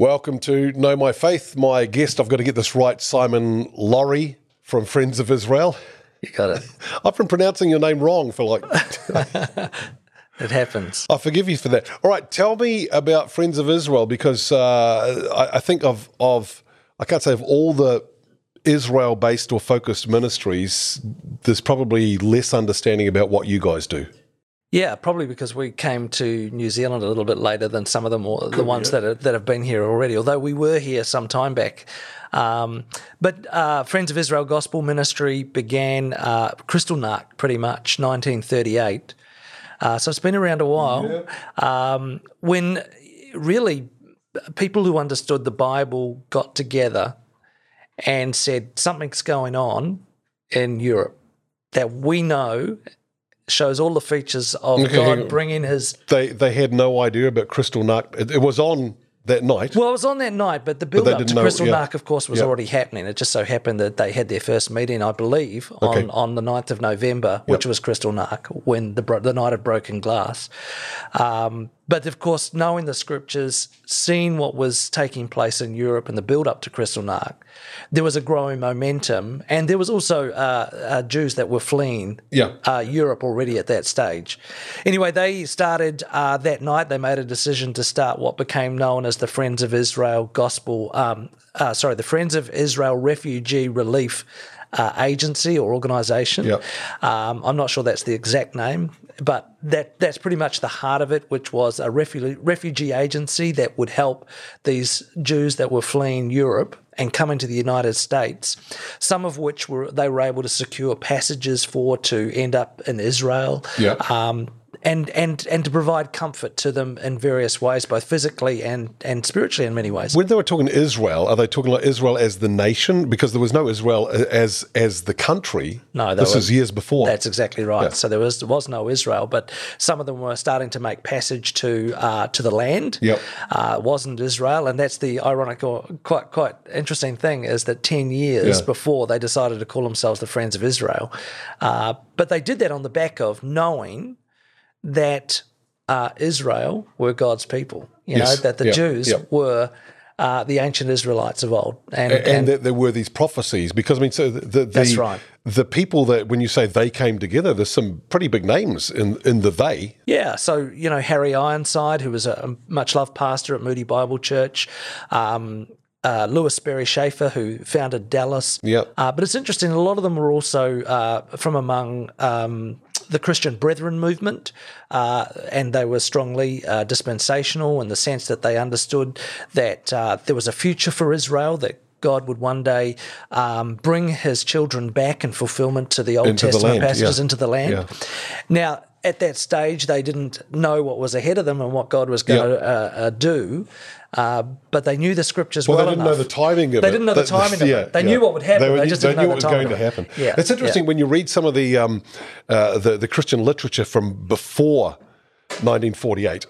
Welcome to Know My Faith. My guest, I've got to get this right, Simon Laurie from Friends of Israel. You got it. I've been pronouncing your name wrong for like. it happens. I forgive you for that. All right, tell me about Friends of Israel because uh, I, I think of of I can't say of all the Israel based or focused ministries, there's probably less understanding about what you guys do. Yeah, probably because we came to New Zealand a little bit later than some of them, or the ones that are, that have been here already. Although we were here some time back, um, but uh, Friends of Israel Gospel Ministry began uh, Kristallnacht, pretty much 1938. Uh, so it's been around a while. Yeah. Um, when really people who understood the Bible got together and said something's going on in Europe that we know shows all the features of okay. God bringing His. They they had no idea about Kristallnacht. It, it was on that night. Well, it was on that night, but the build but up to Crystal yeah. Narc, of course, was yeah. already happening. It just so happened that they had their first meeting, I believe, okay. on, on the 9th of November, which yep. was Kristallnacht, when the the night of broken glass. Um, but of course, knowing the scriptures, seeing what was taking place in Europe and the build up to Kristallnacht, there was a growing momentum. And there was also uh, uh, Jews that were fleeing yeah. uh, Europe already at that stage. Anyway, they started uh, that night, they made a decision to start what became known as the Friends of Israel Gospel, um, uh, sorry, the Friends of Israel Refugee Relief uh, agency or organisation. Yep. Um, I'm not sure that's the exact name, but that that's pretty much the heart of it, which was a refugee, refugee agency that would help these Jews that were fleeing Europe and coming to the United States. Some of which were they were able to secure passages for to end up in Israel. Um, and and and to provide comfort to them in various ways, both physically and and spiritually in many ways. When they were talking Israel, are they talking about Israel as the nation? Because there was no Israel as as the country. No, this was years before. That's exactly right. Yeah. So there was there was no Israel, but some of them were starting to make passage to uh, to the land. Yep. Uh, wasn't Israel, and that's the ironic or quite quite interesting thing is that ten years yeah. before they decided to call themselves the Friends of Israel, uh, but they did that on the back of knowing that uh, Israel were God's people. You yes. know that the yep. Jews yep. were. Uh, the ancient Israelites of old, and, and, and, and there were these prophecies because I mean, so the, the that's right. The people that when you say they came together, there's some pretty big names in in the they. Yeah, so you know Harry Ironside, who was a much loved pastor at Moody Bible Church. Um, uh, Lewis Sperry Chafer, who founded Dallas. Yep. Uh, but it's interesting, a lot of them were also uh, from among um, the Christian Brethren movement, uh, and they were strongly uh, dispensational in the sense that they understood that uh, there was a future for Israel, that God would one day um, bring his children back in fulfillment to the Old into Testament the passages yeah. into the land. Yeah. Now, at that stage, they didn't know what was ahead of them and what God was going to uh, uh, do. Uh, but they knew the scriptures well. well they didn't enough. know the timing of they it. They didn't know the timing of it. They knew what would happen. They, were, they just they didn't knew know what the was going to happen. Yeah, it's interesting when you read some of the, um, uh, the the Christian literature from before 1948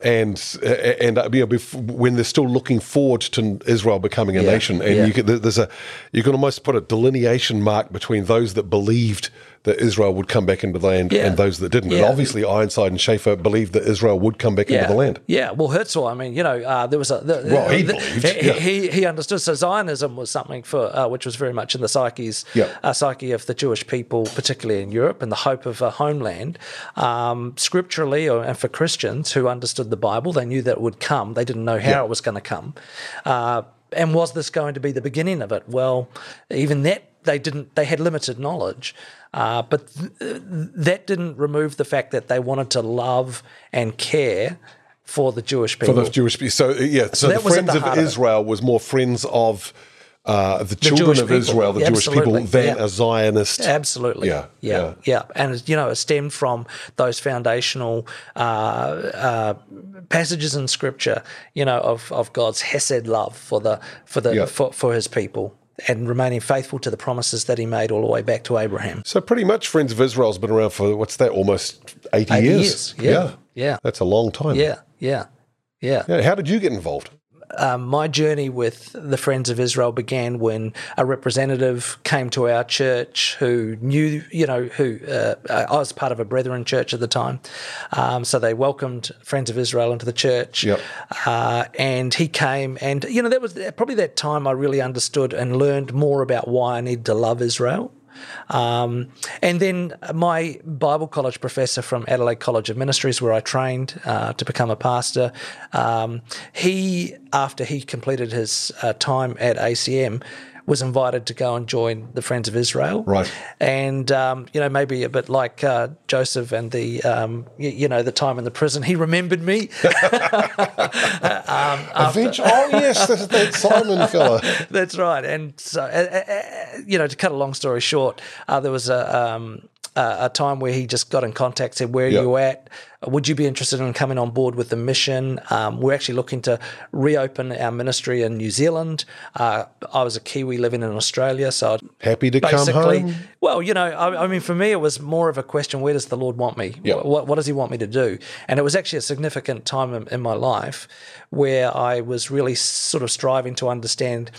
and uh, and uh, you know, when they're still looking forward to Israel becoming a yeah, nation, and yeah. you can, there's a you can almost put a delineation mark between those that believed that Israel would come back into the land yeah. and those that didn't. And obviously, Ironside and Chafer believed that Israel would come back into the land. Yeah, well, Herzl, I mean, you know, uh, there was a the, well, he the, believed. He, he, he understood. So Zionism was something for uh, which was very much in the psyches uh, psyche of the Jewish people, particularly in Europe, and the hope of a homeland. Um, scripturally, or, and for Christians who understood the Bible, they knew that it would come. They didn't know how it was going to come. Uh, and was this going to be the beginning of it? Well, even that they didn't. They had limited knowledge. Uh, but th- that didn't remove the fact that they wanted to love and care for the Jewish people. For the Jewish people. So, yeah, so, so the Friends the of Israel of was more friends of. Uh, the, the, children Jewish of people. Israel, the Absolutely. Jewish people, than yeah. a Zionist. Absolutely. Yeah. Yeah. Yeah. yeah. And, you know, it stemmed from those foundational uh, uh, passages in Scripture, you know, of, of God's Hesed love for the for the yeah. for, for his people and remaining faithful to the promises that he made all the way back to Abraham. So pretty much Friends of Israel's been around for what's that, almost 80, 80 years? years. Yeah. yeah. That's a long time. Yeah. Yeah. Yeah. yeah. How did you get involved? Um, my journey with the Friends of Israel began when a representative came to our church who knew, you know, who uh, I was part of a Brethren church at the time. Um, so they welcomed Friends of Israel into the church. Yep. Uh, and he came, and, you know, that was probably that time I really understood and learned more about why I need to love Israel. Um, and then my Bible college professor from Adelaide College of Ministries, where I trained uh, to become a pastor, um, he, after he completed his uh, time at ACM, was invited to go and join the Friends of Israel. Right. And, um, you know, maybe a bit like uh, Joseph and the, um, you, you, know, the time in the prison, he remembered me. um, after, oh, yes, that's that Simon fella. that's right. And so, uh, uh, you know, to cut a long story short, uh, there was a, um, a time where he just got in contact, said, Where are yep. you at? Would you be interested in coming on board with the mission? Um, we're actually looking to reopen our ministry in New Zealand. Uh, I was a Kiwi living in Australia, so I'd happy to come home. Well, you know, I, I, mean, for me, it was more of a question: Where does the Lord want me? Yep. What, what, does He want me to do? And it was actually a significant time in, in my life where I was really sort of striving to understand,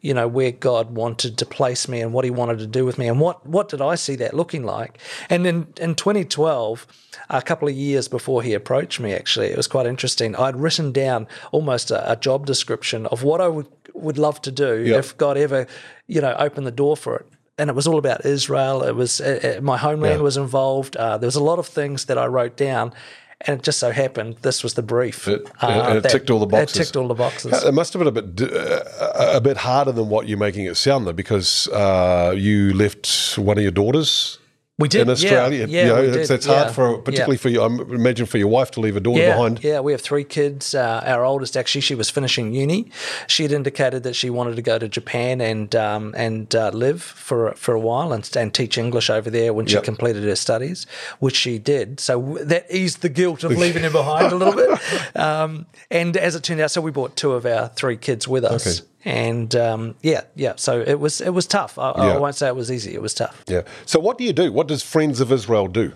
you know, where God wanted to place me and what He wanted to do with me, and what what did I see that looking like? And in in 2012 a couple of years before he approached me, actually. It was quite interesting. I'd written down almost a, a job description of what I would, would love to do yep. if God ever, you know, opened the door for it. And it was all about Israel. It was uh, my homeland yeah. was involved. Uh, there was a lot of things that I wrote down, and it just so happened this was the brief. It, uh, it ticked all the boxes. It ticked all the boxes. It must have been a bit uh, a bit harder than what you're making it sound, though, because uh, you left one of your daughters we did in Australia. Yeah, yeah you know, it's, it's hard for particularly yeah. for you. I imagine for your wife to leave a daughter yeah, behind. Yeah, we have three kids. Uh, our oldest actually, she was finishing uni. She had indicated that she wanted to go to Japan and um, and uh, live for for a while and, and teach English over there when she yep. completed her studies, which she did. So that eased the guilt of leaving her behind a little bit. Um, and as it turned out, so we brought two of our three kids with us. Okay and um, yeah, yeah. So it was it was tough. I, yeah. I, won't say it was easy. It was tough. Yeah. So what do you do? What does Friends of Israel do?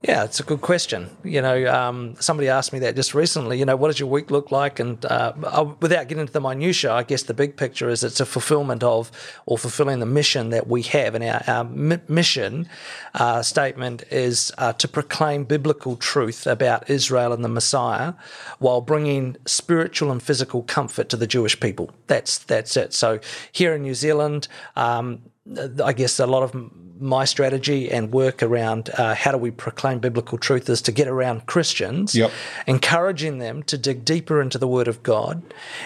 Yeah, it's a good question. You know, um, somebody asked me that just recently. You know, what does your week look like? And uh, without getting into the minutiae, I guess the big picture is it's a fulfillment of or fulfilling the mission that we have. And our, our mission uh, statement is uh, to proclaim biblical truth about Israel and the Messiah, while bringing spiritual and physical comfort to the Jewish people. That's that's it. So here in New Zealand. Um, I guess a lot of my strategy and work around uh, how do we proclaim biblical truth is to get around Christians, yep. encouraging them to dig deeper into the Word of God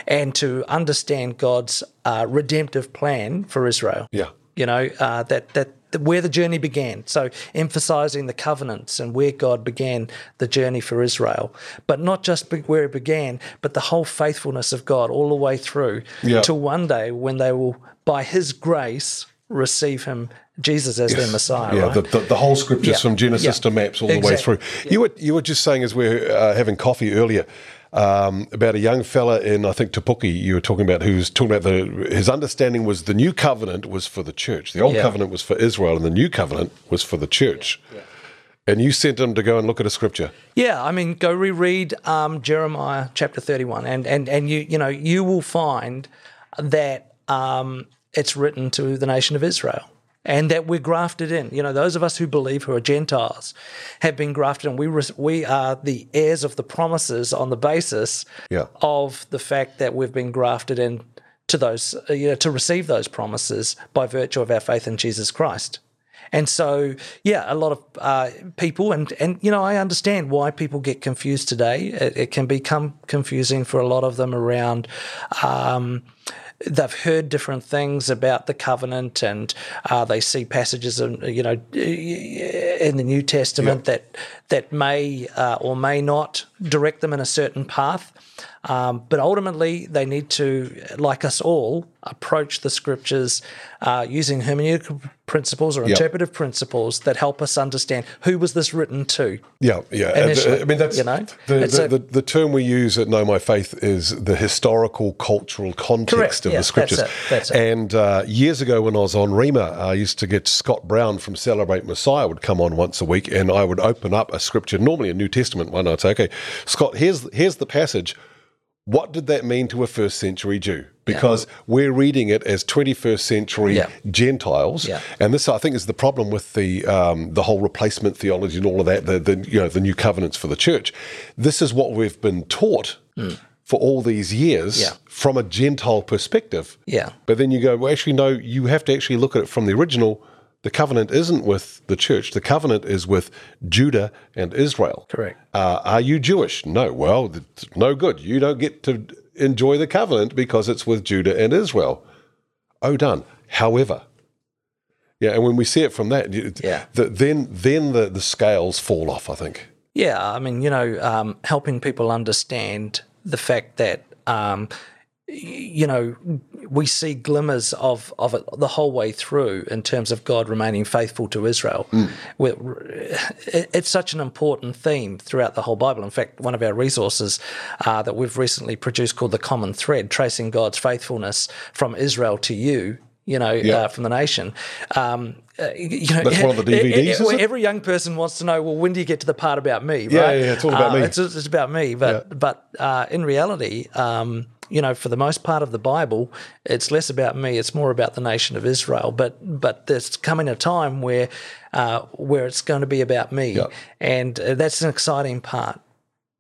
and to understand God's uh, redemptive plan for Israel. Yeah, you know uh, that that where the journey began. So emphasizing the covenants and where God began the journey for Israel, but not just where it began, but the whole faithfulness of God all the way through yeah. till one day when they will, by His grace, receive him, Jesus as yes. their Messiah. Yeah, right? the, the, the, whole scriptures yeah. from Genesis yeah. to maps all exactly. the way through. You were you were just saying as we are uh, having coffee earlier. Um, about a young fella in I think Te you were talking about who's talking about the his understanding was the new covenant was for the church the old covenant was for Israel and the new covenant was for the church and you sent him to go and look at a scripture. Yeah, I mean, go reread um, Jeremiah chapter thirty-one, and and and you you know you will find that um, it's written to the nation of Israel and that we're grafted in. You know, those of us who believe who are Gentiles have been grafted in. We we are the heirs of the promises on the basis yeah. of the fact that we've been grafted in to those, uh, you know, to receive those promises by virtue of our faith in Jesus Christ. And so, yeah, a lot of uh, people, and and you know, I understand why people get confused today. It, it can become confusing for a lot of them around. Um, they've heard different things about the covenant, and uh, they see passages, in, you know, in the New Testament yep. that that may uh, or may not direct them in a certain path. Um, but ultimately, they need to, like us all, approach the scriptures uh, using hermeneutical principles or yep. interpretive principles that help us understand who was this written to. Yeah, yeah. I mean, that's you know, the, the, a, the, the, term we use at Know My Faith is the historical, cultural context correct, of yeah, the scriptures. That's it, that's it. And uh, years ago, when I was on Rhema, I used to get Scott Brown from Celebrate Messiah would come on once a week, and I would open up a scripture, normally a New Testament one. I'd say, "Okay, Scott, here's here's the passage." what did that mean to a first century Jew? Because we're reading it as 21st century Yeah. Gentiles, Yeah. and this I think is the problem with the um, the whole replacement theology and all of that. The, the you know the new covenants for the church. This is what we've been taught for all these years. Yeah. from a Gentile perspective. Yeah. But then you go, well, actually, no, you have to actually look at it from the original. The covenant isn't with the church. The covenant is with Judah and Israel. Correct. Uh, are you Jewish? No. Well, no good. You don't get to enjoy the covenant because it's with Judah and Israel. Oh, done. However, yeah, and when we see it from that, Yeah. the, then then the, the scales fall off. I think. Yeah, I mean, you know, um, helping people understand the fact that, um, you know, we see glimmers of, of it the whole way through in terms of God remaining faithful to Israel. We're- it- It's such an important theme throughout the whole Bible. In fact, one of our resources uh, that we've recently produced called The Common Thread, tracing God's faithfulness from Israel to you. You know, uh, from the nation. Um, uh, you know, That's one of the DVDs, is it? Every young person wants to know. Well, when do you get to the part about me? Yeah, right? yeah, it's all about Uh, me. It's, it's about me. But but uh, in reality, um, you know, for the most part of the Bible, it's less about me. It's more about the nation of Israel. But but there's coming a time where uh, where it's going to be about me, Yeah. and uh, that's an exciting part.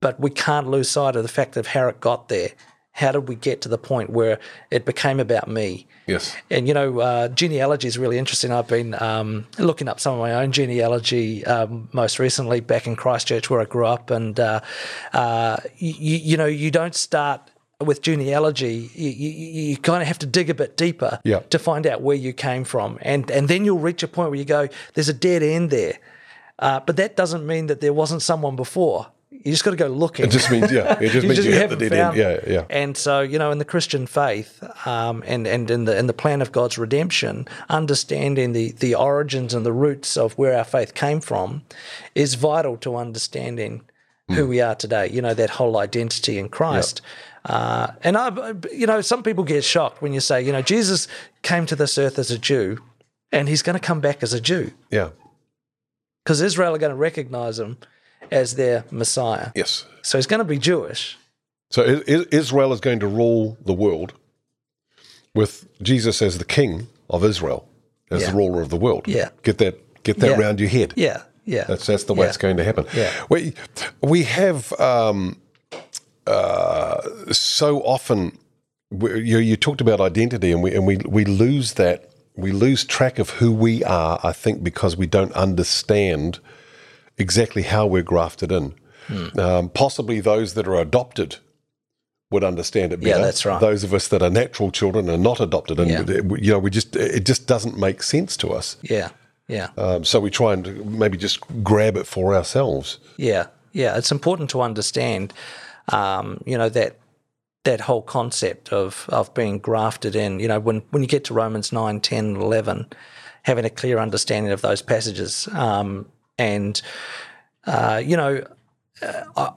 But we can't lose sight of the fact of how it got there. How did we get to the point where it became about me? Yes. And you know, uh, genealogy is really interesting. I've been um, looking up some of my own genealogy um, most recently back in Christchurch, where I grew up. And uh, uh, you, you know, you don't start with genealogy. You, you, you kind of have to dig a bit deeper Yeah. to find out where you came from, and and then you'll reach a point where you go, "There's a dead end there." Uh, but that doesn't mean that there wasn't someone before. You just got to go looking. It just means yeah. It just means you, hit the haven't dead end. found- Yeah, yeah. And so, you know, in the Christian faith, um, and and in the in the plan of God's redemption, understanding the the origins and the roots of where our faith came from, is vital to understanding who we are today. You know, that whole identity in Christ. Uh, and I, you know, some people get shocked when you say, you know, Jesus came to this earth as a Jew, and he's going to come back as a Jew Yeah. because Israel are going to recognize him as their Messiah. Yes. So he's going to be Jewish. So Israel is going to rule the world with Jesus as the king of Israel, as Yeah. the ruler of the world. Yeah. Get that get that Yeah. round your head. Yeah, yeah. That's that's the way Yeah. it's going to happen. Yeah. We we have um, uh, so often we, you you talked about identity and we and we we lose that we lose track of who we are. I think because we don't understand exactly how we're grafted in. Hmm. Um, possibly those that are adopted would understand it better. Yeah, that's right. Those of us that are natural children are not adopted, and Yeah. you know, we just it just doesn't make sense to us. Yeah, yeah, Um, so we try and maybe just grab it for ourselves. yeah, yeah. It's important to understand, um, you know, that that whole concept of of being grafted in. You know, when when you get to Romans 9, 10, 11, having a clear understanding of those passages, um, and uh, you know. Uh,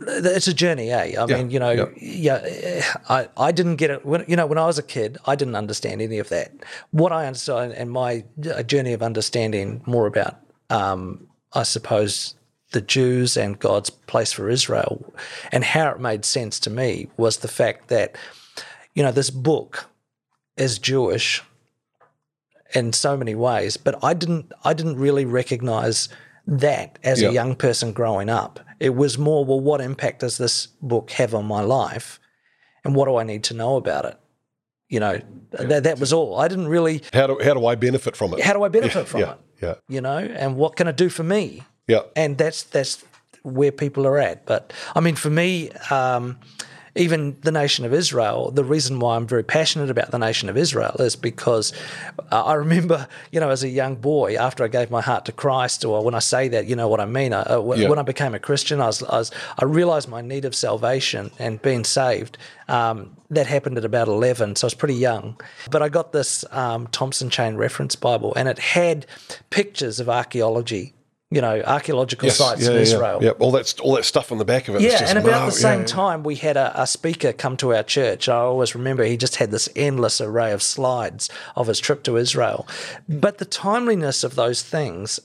it's a journey, eh? I mean, you know, yeah. I, I didn't get it when you know when I was a kid. I didn't understand any of that. What I understood and my journey of understanding more about, um, I suppose, the Jews and God's place for Israel, and how it made sense to me was the fact that, you know, this book is Jewish in so many ways, but I didn't I didn't really recognize that as Yeah. a young person growing up. It was more, well, what impact does this book have on my life? And what do I need to know about it? You know, that, that was all. I didn't really, How do how do I benefit from it? how do I benefit from yeah, it? yeah, You know, and what can it do for me? Yeah. and that's that's where people are at. But I mean, for me, um, even the nation of Israel, the reason why I'm very passionate about the nation of Israel is because uh, I remember, you know, as a young boy, after I gave my heart to Christ, or when I say that, you know what I mean. I, uh, w- Yeah. When I became a Christian, I was, I was I realized my need of salvation and being saved. Um, that happened at about 11, so I was pretty young. But I got this um, Thompson Chain Reference Bible, and it had pictures of archaeology. You know, archaeological Yes, sites yeah, in Israel. Yeah, all that all that stuff on the back of it. Yeah, just, and about wow, the same yeah, time, we had a, a speaker come to our church. I always remember he just had this endless array of slides of his trip to Israel. But the timeliness of those things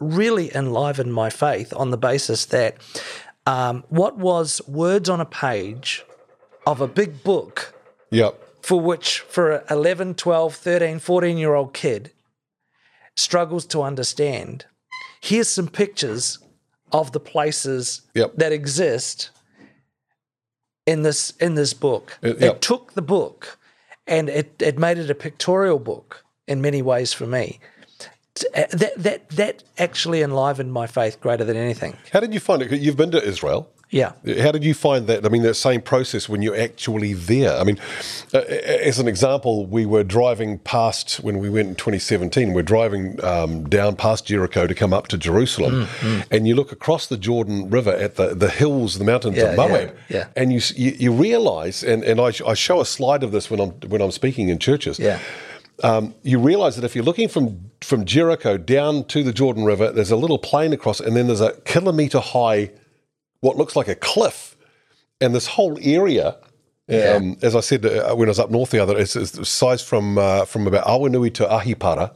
really enlivened my faith on the basis that um, what was words on a page of a big book Yep. for which for a 11 12 13 14 year old kid struggles to understand here's some pictures of the places Yep. that exist in this in this book Uh, yep. it took the book and it, it made it a pictorial book in many ways for me uh, that that that actually enlivened my faith greater than anything How did you find it? You've been to Israel. Yeah How did you find that? I mean, that same process when you're actually there. I mean, uh, as an example, we were driving past when we went in 2017. We're driving um, down past Jericho to come up to Jerusalem, and you look across the Jordan River at the, the hills, the mountains Yeah, of Moab, yeah, yeah. and you, you you realize, and and I, sh- I show a slide of this when I'm when I'm speaking in churches. yeah Um, you realize that if you're looking from from Jericho down to the Jordan River, there's a little plain across, and then there's a kilometer high, what looks like a cliff, and this whole area. Um, As I said uh, when I was up north the other, it's, it's size from uh, from about Awanui to Ahipara,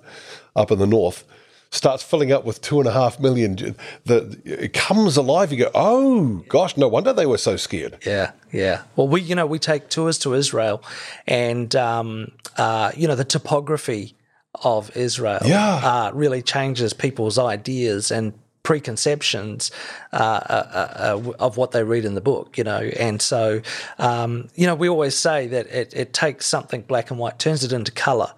up in the north, starts filling up with two and a half million. The it comes alive. You go, oh gosh, no wonder they were so scared. Yeah, yeah. Well, we you know we take tours to Israel, and um, uh, you know the topography of Israel Yeah. uh, really changes people's ideas and preconceptions uh, uh, uh, of what they read in the book. You know, and so um, you know we always say that it, it takes something black and white, turns it into color.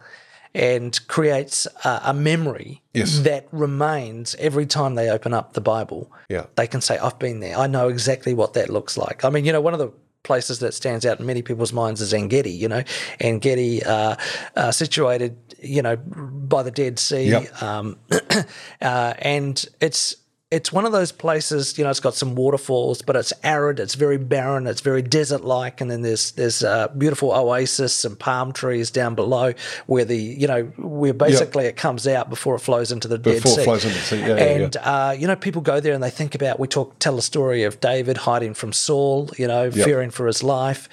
And creates a, a memory Yes. that remains every time they open up the Bible Yeah. they can say, I've been there. I know exactly what that looks like. I mean, you know, one of the places that stands out in many people's minds is Engedi, you know, Engedi, uh, uh, situated, you know, by the Dead Sea. Yep. Um, uh, and it's, it's one of those places, you know, it's got some waterfalls, but it's arid, it's very barren, it's very desert-like, and then there's there's a beautiful oasis and palm trees down below where the you know where basically it comes out before it flows into the Dead Before it Sea. flows into the sea, yeah, yeah, and uh, you know, people go there and they think about. We talk, tell the story of David hiding from Saul. You know, fearing for his life,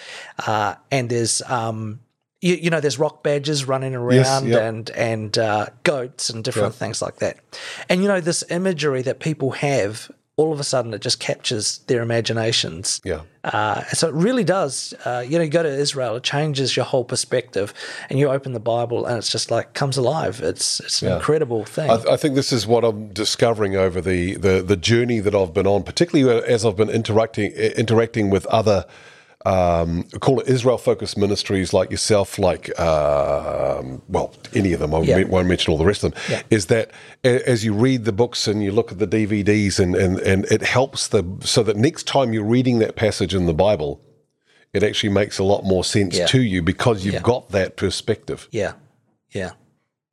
uh, and there's. Um, you, you know, there's rock badgers running around yep. and and uh, goats and different things like that. And you know, this imagery that people have, all of a sudden, it just captures their imaginations. Yeah. Uh, so it really does. Uh, you know, you go to Israel, it changes your whole perspective, and you open the Bible, and it's just like comes alive. It's it's an incredible thing. I, I think this is what I'm discovering over the, the, the journey that I've been on, particularly as I've been interacting interacting with other um, call it Israel focused ministries like yourself, like um, well, any of them. I Yeah. won't mention all the rest of them. Yeah. Is that a- as you read the books and you look at the DVDs and, and and it helps the so that next time you're reading that passage in the Bible, it actually makes a lot more sense Yeah. to you because you've got that perspective. Yeah, yeah,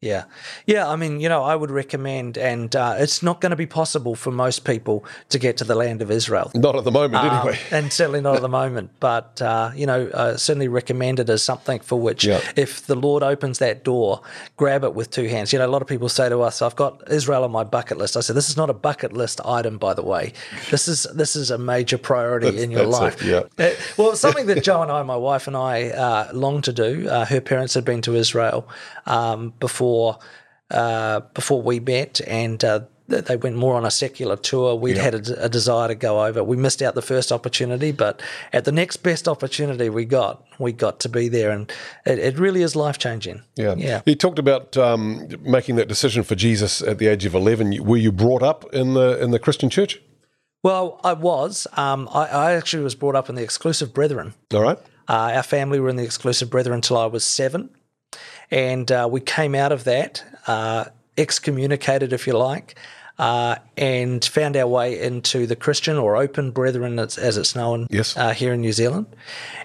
yeah, yeah. I mean, you know, I would recommend, and uh, it's not going to be possible for most people to get to the land of Israel. Not at the moment, Um, anyway. and certainly not at the moment. But uh, you know, uh, certainly recommend it as something for which, Yeah. if the Lord opens that door, grab it with two hands. You know, a lot of people say to us, "I've got Israel on my bucket list." I said, "This is not a bucket list item, by the way. This is this is a major priority in your that's life." it, yeah. Uh, well, something that Joe and I, my wife and I, uh, long to do. Uh, her parents had been to Israel um, before uh, before we met, and uh, they went more on a secular tour. We'd had a, a desire to go over. We missed out the first opportunity, but at the next best opportunity we got, we got to be there, and it, it really is life changing. Yeah. yeah. You talked about um, making that decision for Jesus at the age of 11. Were you brought up in the in the Christian church? Well, I was. Um, I, I actually was brought up in the Exclusive Brethren. All right. Uh, our family were in the Exclusive Brethren until I was seven. And uh, we came out of that, uh, excommunicated, if you like, uh, and found our way into the Christian or Open Brethren, as, as it's known Yes. uh, here in New Zealand.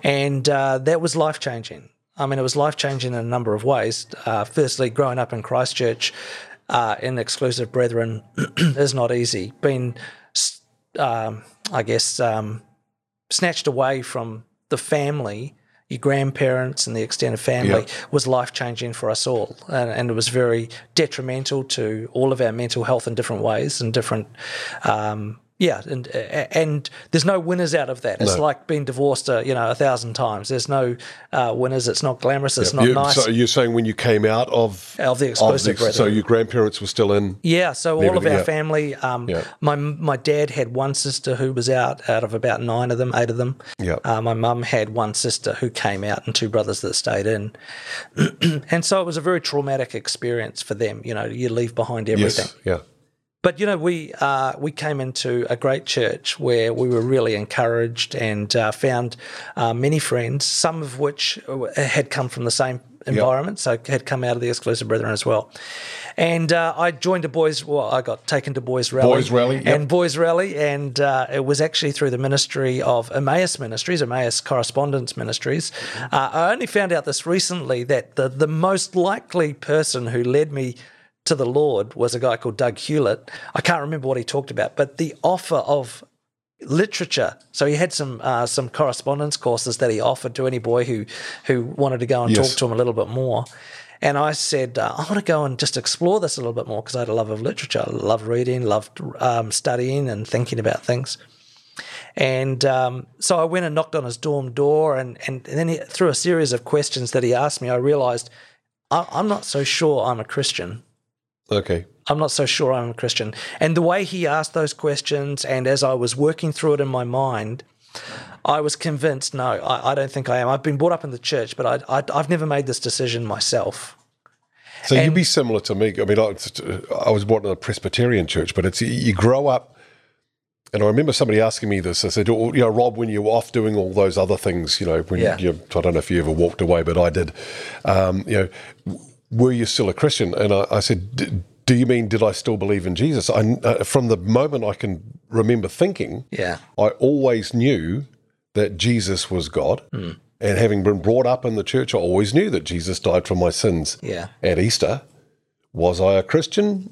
And uh, that was life changing. I mean, it was life changing in a number of ways. Uh, firstly, growing up in Christchurch uh, in Exclusive Brethren is not easy. Being, um, I guess, um, snatched away from the family, your grandparents and the extended family, Yeah. was life changing for us all, and, and it was very detrimental to all of our mental health in different ways and different. Um, Yeah, and and there's no winners out of that. It's No. like being divorced, uh, you know, a thousand times. There's no uh, winners. It's not glamorous. It's not You- nice. So you're saying when you came out of Of the exclusive so your grandparents were still in. Yeah, so all of our yeah. family. Um, Yeah. My my dad had one sister who was out out of about nine of them, eight of them. Yeah. Uh, my mum had one sister who came out, and two brothers that stayed in. and so it was a very traumatic experience for them. You know, you leave behind everything. Yes. Yeah. But you know, we uh, we came into a great church where we were really encouraged and uh, found uh, many friends, some of which had come from the same environment, so had come out of the exclusive brethren as well. And uh, I joined a boys. Well, I got taken to boys rally, Boys Rally, yep. and boys rally, and uh, it was actually through the ministry of Emmaus Ministries, Emmaus Correspondence Ministries. Uh, I only found out this recently that the the most likely person who led me to the Lord was a guy called Doug Hewlett. I can't remember what he talked about, but the offer of literature. So he had some uh, some correspondence courses that he offered to any boy who who wanted to go and Yes. talk to him a little bit more. And I said, uh, I want to go and just explore this a little bit more because I had a love of literature. I loved reading, loved um, studying and thinking about things. And um, so I went and knocked on his dorm door, and, and, and then he, through a series of questions that he asked me, I realized I, I'm not so sure I'm a Christian. Okay. I'm not so sure I'm a Christian. And the way he asked those questions, and as I was working through it in my mind, I was convinced, no, I, I don't think I am. I've been brought up in the church, but I, I, I've never made this decision myself. So you'd be similar to me. I mean, I, I was born in a Presbyterian church, but it's you grow up. And I remember somebody asking me this. I said, oh, "You know, Rob, when you were off doing all those other things, you know, when Yeah. you, I don't know if you ever walked away, but I did. Um, you know, were you still a Christian?" And I, I said, "D- "Do you mean did I still believe in Jesus?" I, uh, from the moment I can remember thinking, Yeah. I always knew that Jesus was God. Hmm. And having been brought up in the church, I always knew that Jesus died for my sins Yeah. at Easter. Was I a Christian?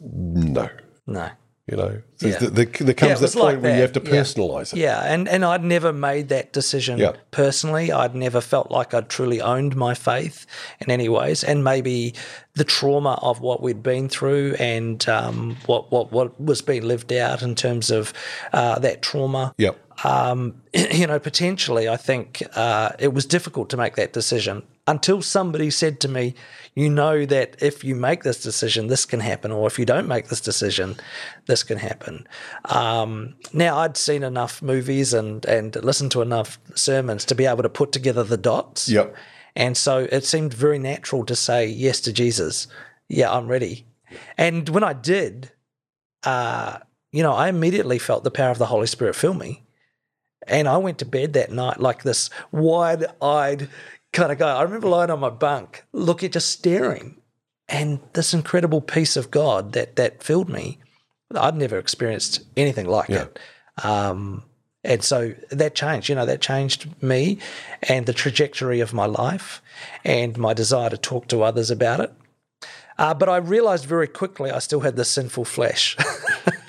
No. No. You know, Yeah. there, there there comes Yeah, that point like where you have that. to Yeah. personalize it. Yeah, and, and I'd never made that decision personally. I'd never felt like I'd truly owned my faith in any ways. And maybe the trauma of what we'd been through and um, what, what, what was being lived out in terms of uh, that trauma Yep. Um, you know, potentially, I think uh, it was difficult to make that decision until somebody said to me, you know, that if you make this decision, this can happen, or if you don't make this decision, this can happen. Um, now, I'd seen enough movies and, and listened to enough sermons to be able to put together the dots. Yep. And so it seemed very natural to say yes to Jesus. Yeah, I'm ready. And when I did, uh, you know, I immediately felt the power of the Holy Spirit fill me. And I went to bed that night like this wide eyed kind of guy. I remember lying on my bunk, looking, just staring, and this incredible peace of God that that filled me. I'd never experienced anything like Yeah. it. Um, and so that changed, you know, that changed me and the trajectory of my life and my desire to talk to others about it. Uh, but I realized very quickly I still had this sinful flesh.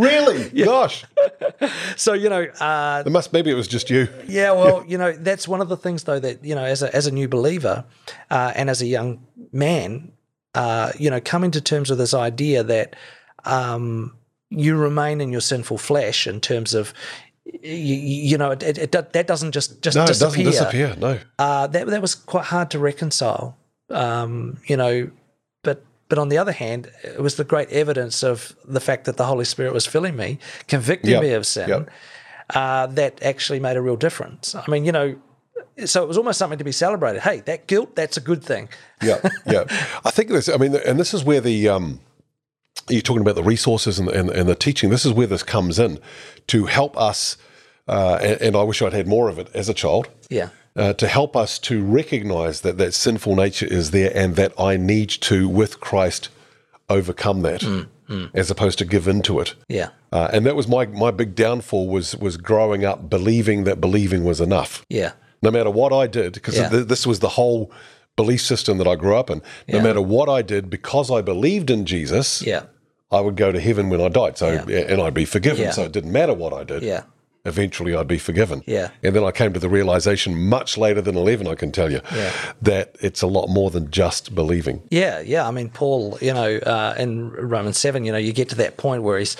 Really? Gosh. so, you know, uh, It must. Maybe it was just you. Yeah, well, you know, that's one of the things though that you know, as a as a new believer, uh, and as a young man, uh, you know, coming to terms with this idea that um, you remain in your sinful flesh in terms of. You, you know, it, it, it, that doesn't just just No, disappear. it doesn't disappear. No. Uh, that that was quite hard to reconcile. Um, you know, but on the other hand, it was the great evidence of the fact that the Holy Spirit was filling me, convicting Yep, me of sin, yep. uh, that actually made a real difference. I mean, you know, so it was almost something to be celebrated. Hey, that guilt, that's a good thing. yeah, yeah. I think this. I mean, and this is where the um, you're talking about the resources and, and, and the teaching. This is where this comes in to help us. Uh, and, and I wish I'd had more of it as a child. Yeah. Uh, to help us to recognize that that sinful nature is there and that I need to, with Christ, overcome that, as opposed to give in to it. Yeah. Uh, and that was my my big downfall was was growing up believing that believing was enough Yeah. no matter what I did, because Yeah. th- this was the whole belief system that I grew up in. No Yeah. matter what I did, because I believed in Jesus, Yeah. I would go to heaven when I died. So and I'd be forgiven. Yeah. So it didn't matter what I did. Yeah. Eventually I'd be forgiven. Yeah. And then I came to the realization much later than 11, I can tell you, Yeah. that it's a lot more than just believing. Yeah, yeah. I mean, Paul, you know, uh, in Romans 7, you know, you get to that point where he's,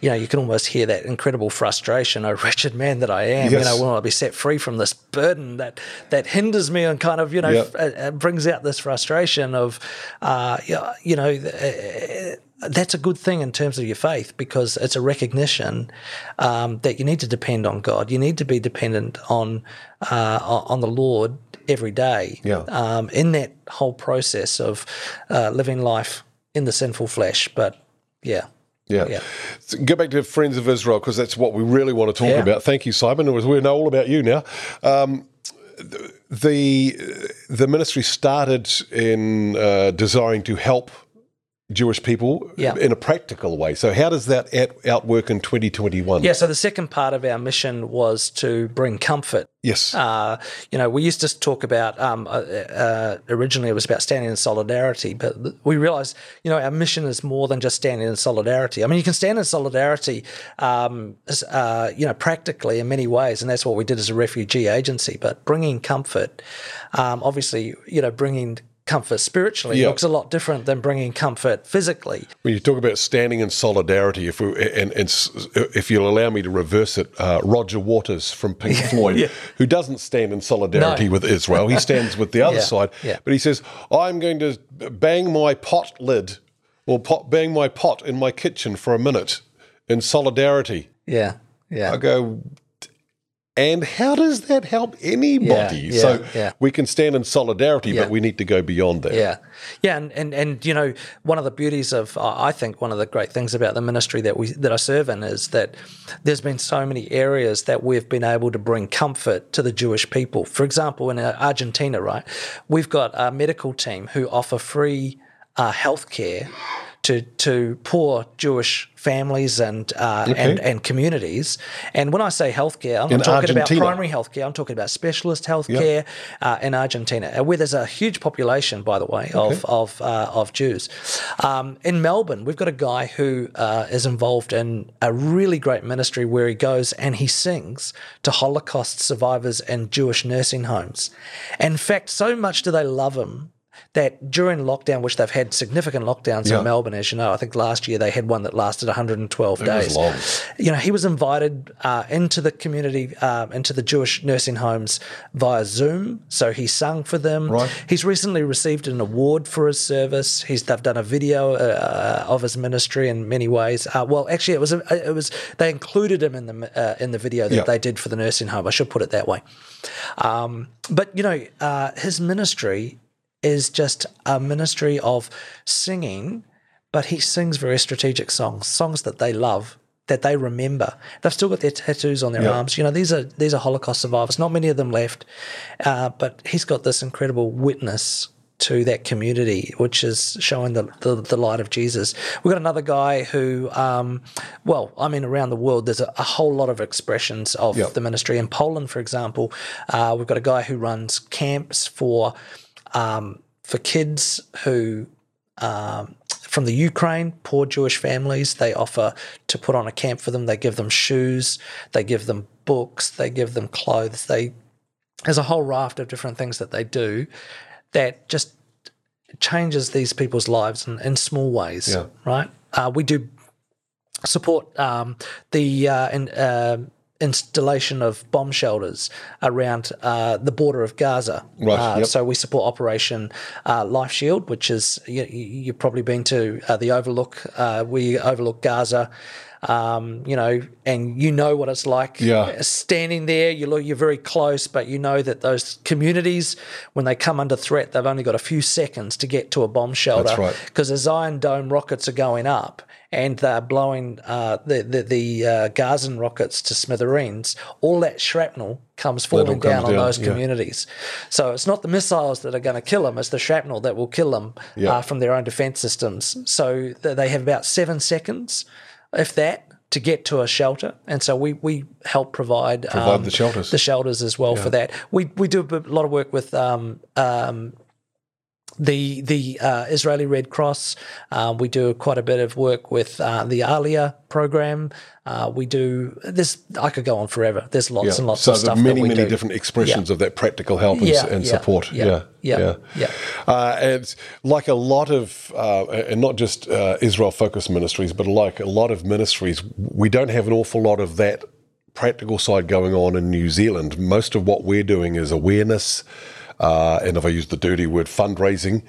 you know, you can almost hear that incredible frustration. Oh, wretched man that I am, Yes. you know, will I be set free from this burden that that hinders me and kind of, you know, Yeah. f- uh, uh, brings out this frustration of, uh, you know, uh, that's a good thing in terms of your faith because it's a recognition um, that you need to depend on God. You need to be dependent on uh, on the Lord every day. Yeah. Um, in that whole process of uh, living life in the sinful flesh, but yeah. Yeah. Yeah. So go back to Friends of Israel because that's what we really want to talk Yeah. about. Thank you, Simon. We know all about you now. Um, the the ministry started in uh, desiring to help Jewish people Yeah. in a practical way. So how does that out, outwork in 2021? Yeah, so the second part of our mission was to bring comfort. Yes. Uh, you know, we used to talk about, um, uh, uh, originally it was about standing in solidarity, but we realized, you know, our mission is more than just standing in solidarity. I mean, you can stand in solidarity, um, uh, you know, practically in many ways, and that's what we did as a refugee agency, but bringing comfort, um, obviously, you know, bringing comfort spiritually Yeah. looks a lot different than bringing comfort physically. When you talk about standing in solidarity, if we, and, and if you'll allow me to reverse it, uh, Roger Waters from Pink Floyd, who doesn't stand in solidarity No. with Israel, he stands with the other Yeah, side. yeah. But he says, "I'm going to bang my pot lid, or pot, bang my pot in my kitchen for a minute in solidarity." Yeah, yeah. I go, and how does that help anybody? Yeah, so yeah, yeah. we can stand in solidarity, Yeah. but we need to go beyond that. Yeah, yeah, and, and and you know one of the beauties of I think one of the great things about the ministry that we that I serve in is that there's been so many areas that we've been able to bring comfort to the Jewish people. For example, in uh, Argentina, right, we've got a medical team who offer free uh, health care to to poor Jewish families and uh, and and communities. And when I say healthcare, I'm In not talking Argentina? about primary healthcare. I'm talking about specialist healthcare uh, in Argentina, uh, where there's a huge population, by the way, of of uh, of Jews. Um, in Melbourne, we've got a guy who uh, is involved in a really great ministry where he goes and he sings to Holocaust survivors in Jewish nursing homes. In fact, so much do they love him that during lockdown, which they've had significant lockdowns Yeah. in Melbourne, as you know, I think last year they had one that lasted 112 was days. long. You know, he was invited uh, into the community, um, into the Jewish nursing homes via Zoom. So he sung for them. Right. He's recently received an award for his service. He's they've done a video uh, of his ministry in many ways. Uh, well, actually, it was a, it was they included him in the uh, in the video that Yeah. they did for the nursing home. I should put it that way. Um, but you know, uh, his ministry is just a ministry of singing, but he sings very strategic songs, songs that they love, that they remember. They've still got their tattoos on their Yeah. arms. You know, these are these are Holocaust survivors. Not many of them left, uh, but he's got this incredible witness to that community, which is showing the, the, the light of Jesus. We've got another guy who, um, well, I mean, around the world, there's a, a whole lot of expressions of Yep. the ministry. In Poland, for example, uh, we've got a guy who runs camps for um, for kids who um, from the Ukraine, poor Jewish families. They offer to put on a camp for them. They give them shoes, they give them books, they give them clothes. They there's a whole raft of different things that they do that just changes these people's lives in, in small ways. Yeah. Right. Uh, we do support um, the uh, in, uh, installation of bomb shelters around uh, the border of Gaza. Right, Uh, yep. So we support Operation uh, Life Shield, which is you, you've probably been to uh, the Overlook. Uh, we overlook Gaza. Um, you know, and you know what it's like Yeah. standing there. You look, you're very close, but you know that those communities, when they come under threat, they've only got a few seconds to get to a bomb shelter That's right. because as Iron Dome rockets are going up and they're blowing uh, the the, the uh, Gazan rockets to smithereens, all that shrapnel comes falling comes down on down, those yeah. communities. So it's not the missiles that are going to kill them; it's the shrapnel that will kill them Yeah. uh, from their own defense systems. So th- they have about seven seconds, if that. To get to a shelter, and so we we help provide um, Provide the shelters. the shelters as well for that. We we do a lot of work with um, um, the the uh, Israeli Red Cross. Uh, we do quite a bit of work with uh, the Aliyah program. Uh, we do this. I could go on forever. There's lots and lots so of stuff. there are many, many do. different expressions of that practical help and, Yeah, and yeah, support. yeah, Yeah, yeah, yeah. Uh, and it's like a lot of, uh, and not just uh, Israel focused ministries, but like a lot of ministries, we don't have an awful lot of that practical side going on in New Zealand. Most of what we're doing is awareness, uh, and if I use the dirty word, fundraising.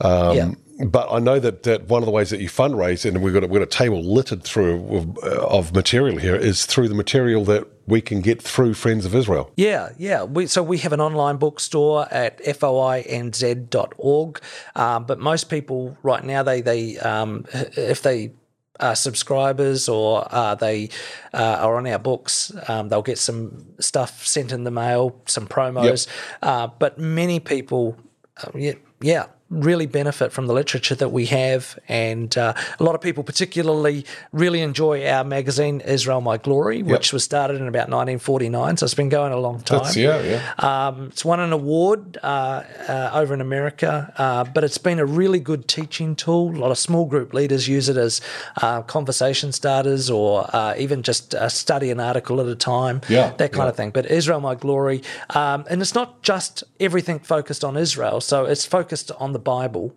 Um, Yeah. But I know that, that one of the ways that you fundraise, and we've got a, we've got a table littered through of, uh, of material here, is through the material that we can get through Friends of Israel. Yeah, yeah. We, so we have an online bookstore at foinz.org. Um, but most people right now, they they um, if they are subscribers or uh, they uh, are on our books, um, they'll get some stuff sent in the mail, some promos. Uh, but many people, uh, yeah, yeah, really benefit from the literature that we have, and uh, a lot of people, particularly, really enjoy our magazine Israel My Glory, which was started in about 1949. So it's been going a long time. That's, yeah, yeah. Um, it's won an award uh, uh, over in America, uh, but it's been a really good teaching tool. A lot of small group leaders use it as uh, conversation starters or uh, even just uh, study an article at a time, Yeah, that kind yeah. of thing. But Israel, my glory. Um, and it's not just everything focused on Israel, so it's focused on the Bible.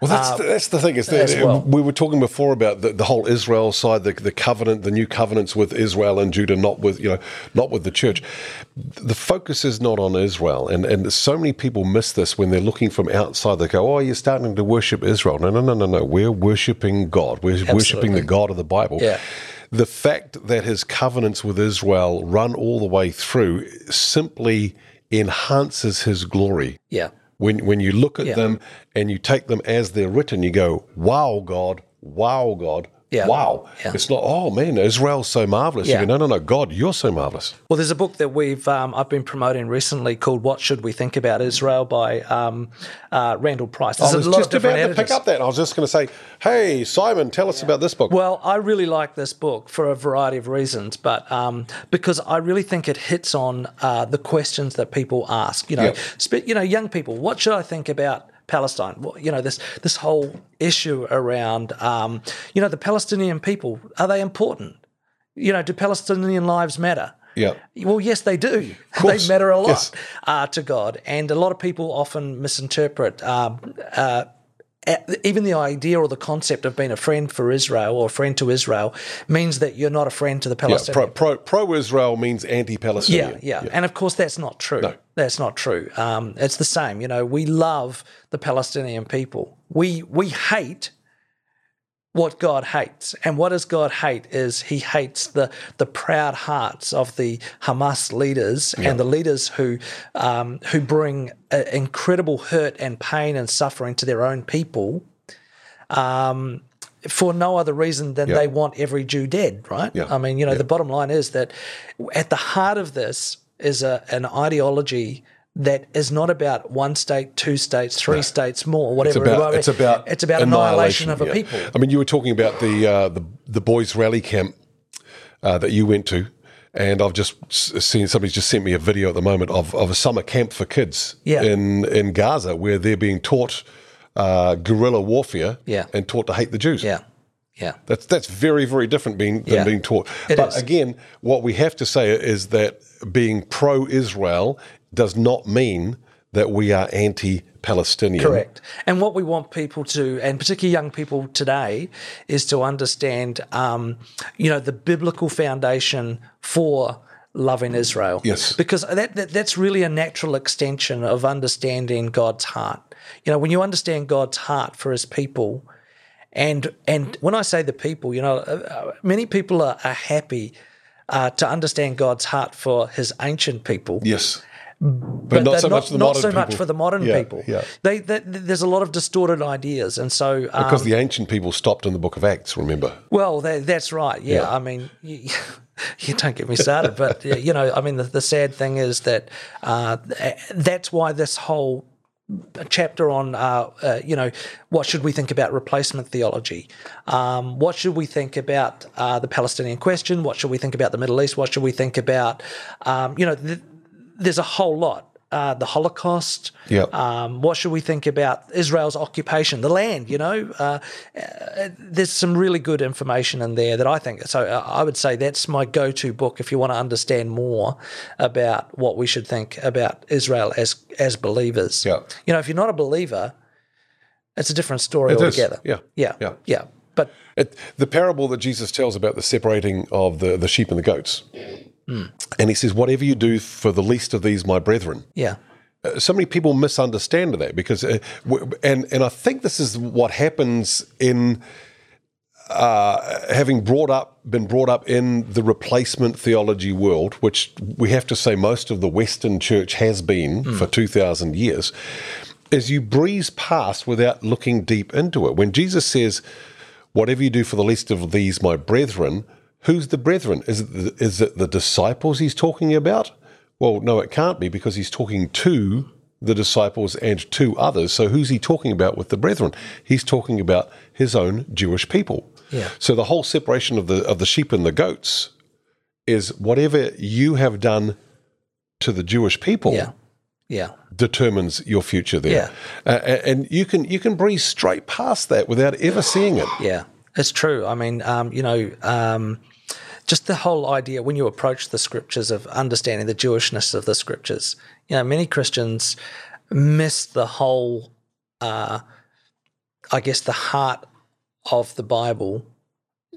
Well, that's uh, the, that's the thing. Is that well. we were talking before about the, the whole Israel side, the, the covenant, the new covenants with Israel and Judah, not with you know, not with the church. The focus is not on Israel, and and so many people miss this when they're looking from outside. They go, "Oh, you're starting to worship Israel." No, no, no, no, no. We're worshiping God. We're worshiping the God of the Bible. Yeah. The fact that His covenants with Israel run all the way through simply enhances His glory. Yeah. When when you look at Yeah. them and you take them as they're written, you go, "Wow, God! Wow, God! Yeah. Wow!" Yeah. It's not, "Oh man, Israel's so marvelous." Yeah. You go, "No, no, no, God, you're so marvelous." Well, there's a book that we've um, I've been promoting recently called "What Should We Think About Israel" by um, uh, Randall Price. There's I was a lot just about different to pick up that. I was just going to say, "Hey, Simon, tell us about this book." Well, I really like this book for a variety of reasons, but um, because I really think it hits on uh, the questions that people ask. You know, Yep. you know, young people, what should I think about Palestine? Well, you know, this this whole issue around, um, you know, the Palestinian people are they important? You know, do Palestinian lives matter? yeah, Well, yes, they do. They matter a lot Yes. uh, to God, and a lot of people often misinterpret um, uh, even the idea or the concept of being a friend for Israel or a friend to Israel means that you're not a friend to the yeah. Pro, pro, pro Israel means anti Palestinian. Yeah, Palestinian. yeah, and of course that's not true. That's not true. Um, it's the same. You know, we love the Palestinian people. We we hate what God hates, and what does God hate? Is He hates the the proud hearts of the Hamas leaders and the leaders who um, who bring uh, incredible hurt and pain and suffering to their own people. Um, for no other reason than they want every Jew dead, right? Yeah. I mean, you know, the bottom line is that at the heart of this is a, an ideology that is not about one state, two states, three states more, It's whatever. about, it's about it's about annihilation, of a yeah. people. I mean, you were talking about the uh, the the boys' rally camp uh, that you went to, and I've just seen somebody's just sent me a video at the moment of, of a summer camp for kids Yeah. in in Gaza where they're being taught uh, guerrilla warfare Yeah. and taught to hate the Jews. Yeah, yeah, That's that's very very different being than Yeah. being taught. It but is. again, what we have to say is that being pro-Israel does not mean that we are anti-Palestinian. correct. And what we want people to, and particularly young people today, is to understand, um, you know, the biblical foundation for loving Israel. Yes. because that, that that's really a natural extension of understanding God's heart. You know, when you understand God's heart for His people, and and when I say the people, you know, uh, uh, many people are, are happy uh, to understand God's heart for His ancient people. Yes. But, not they're so much the not so much for the modern Yeah, people. Yeah. They, they, there's a lot of distorted ideas, and so um, Because the ancient people stopped in the book of Acts, remember? well, that, that's right. Yeah, Yeah. I mean, you, you don't get me started, but you know, I mean, the, the sad thing is that uh, that's why this whole chapter on, uh, uh, you know, what should we think about replacement theology? Um, what should we think about uh, the Palestinian question? What should we think about the Middle East? What should we think about, um, you know, th- there's a whole lot uh, the Holocaust? Yep. Um, what should we think about Israel's occupation, the land? You know, uh, uh, there's some really good information in there that I think. So uh, I would say that's my go-to book if you want to understand more about what we should think about Israel as as believers. Yeah. You know, if you're not a believer, it's a different story It is, altogether. yeah, Yeah. yeah. Yeah. But It, the parable that Jesus tells about the separating of the, the sheep and the goats. And he says, Whatever you do for the least of these, my brethren. yeah. Uh, so many people misunderstand that because, uh, and, and I think this is what happens in uh, having brought up, been brought up in the replacement theology world, which we have to say most of the Western church has been for 2,000 years, is you breeze past without looking deep into it. When Jesus says, Whatever you do for the least of these, my brethren, who's the brethren? Is it the, is it the disciples he's talking about? Well, no, it can't be because he's talking to the disciples and to others. So who's he talking about with the brethren? He's talking about his own Jewish people. Yeah. So the whole separation of the of the sheep and the goats is whatever you have done to the Jewish people Yeah. Yeah. determines your future there. Uh, and you can you can breeze straight past that without ever seeing it. Yeah, it's true. I mean, um, you know, um, just the whole idea when you approach the scriptures of understanding the Jewishness of the scriptures. You know, many Christians miss the whole, uh, I guess, the heart of the Bible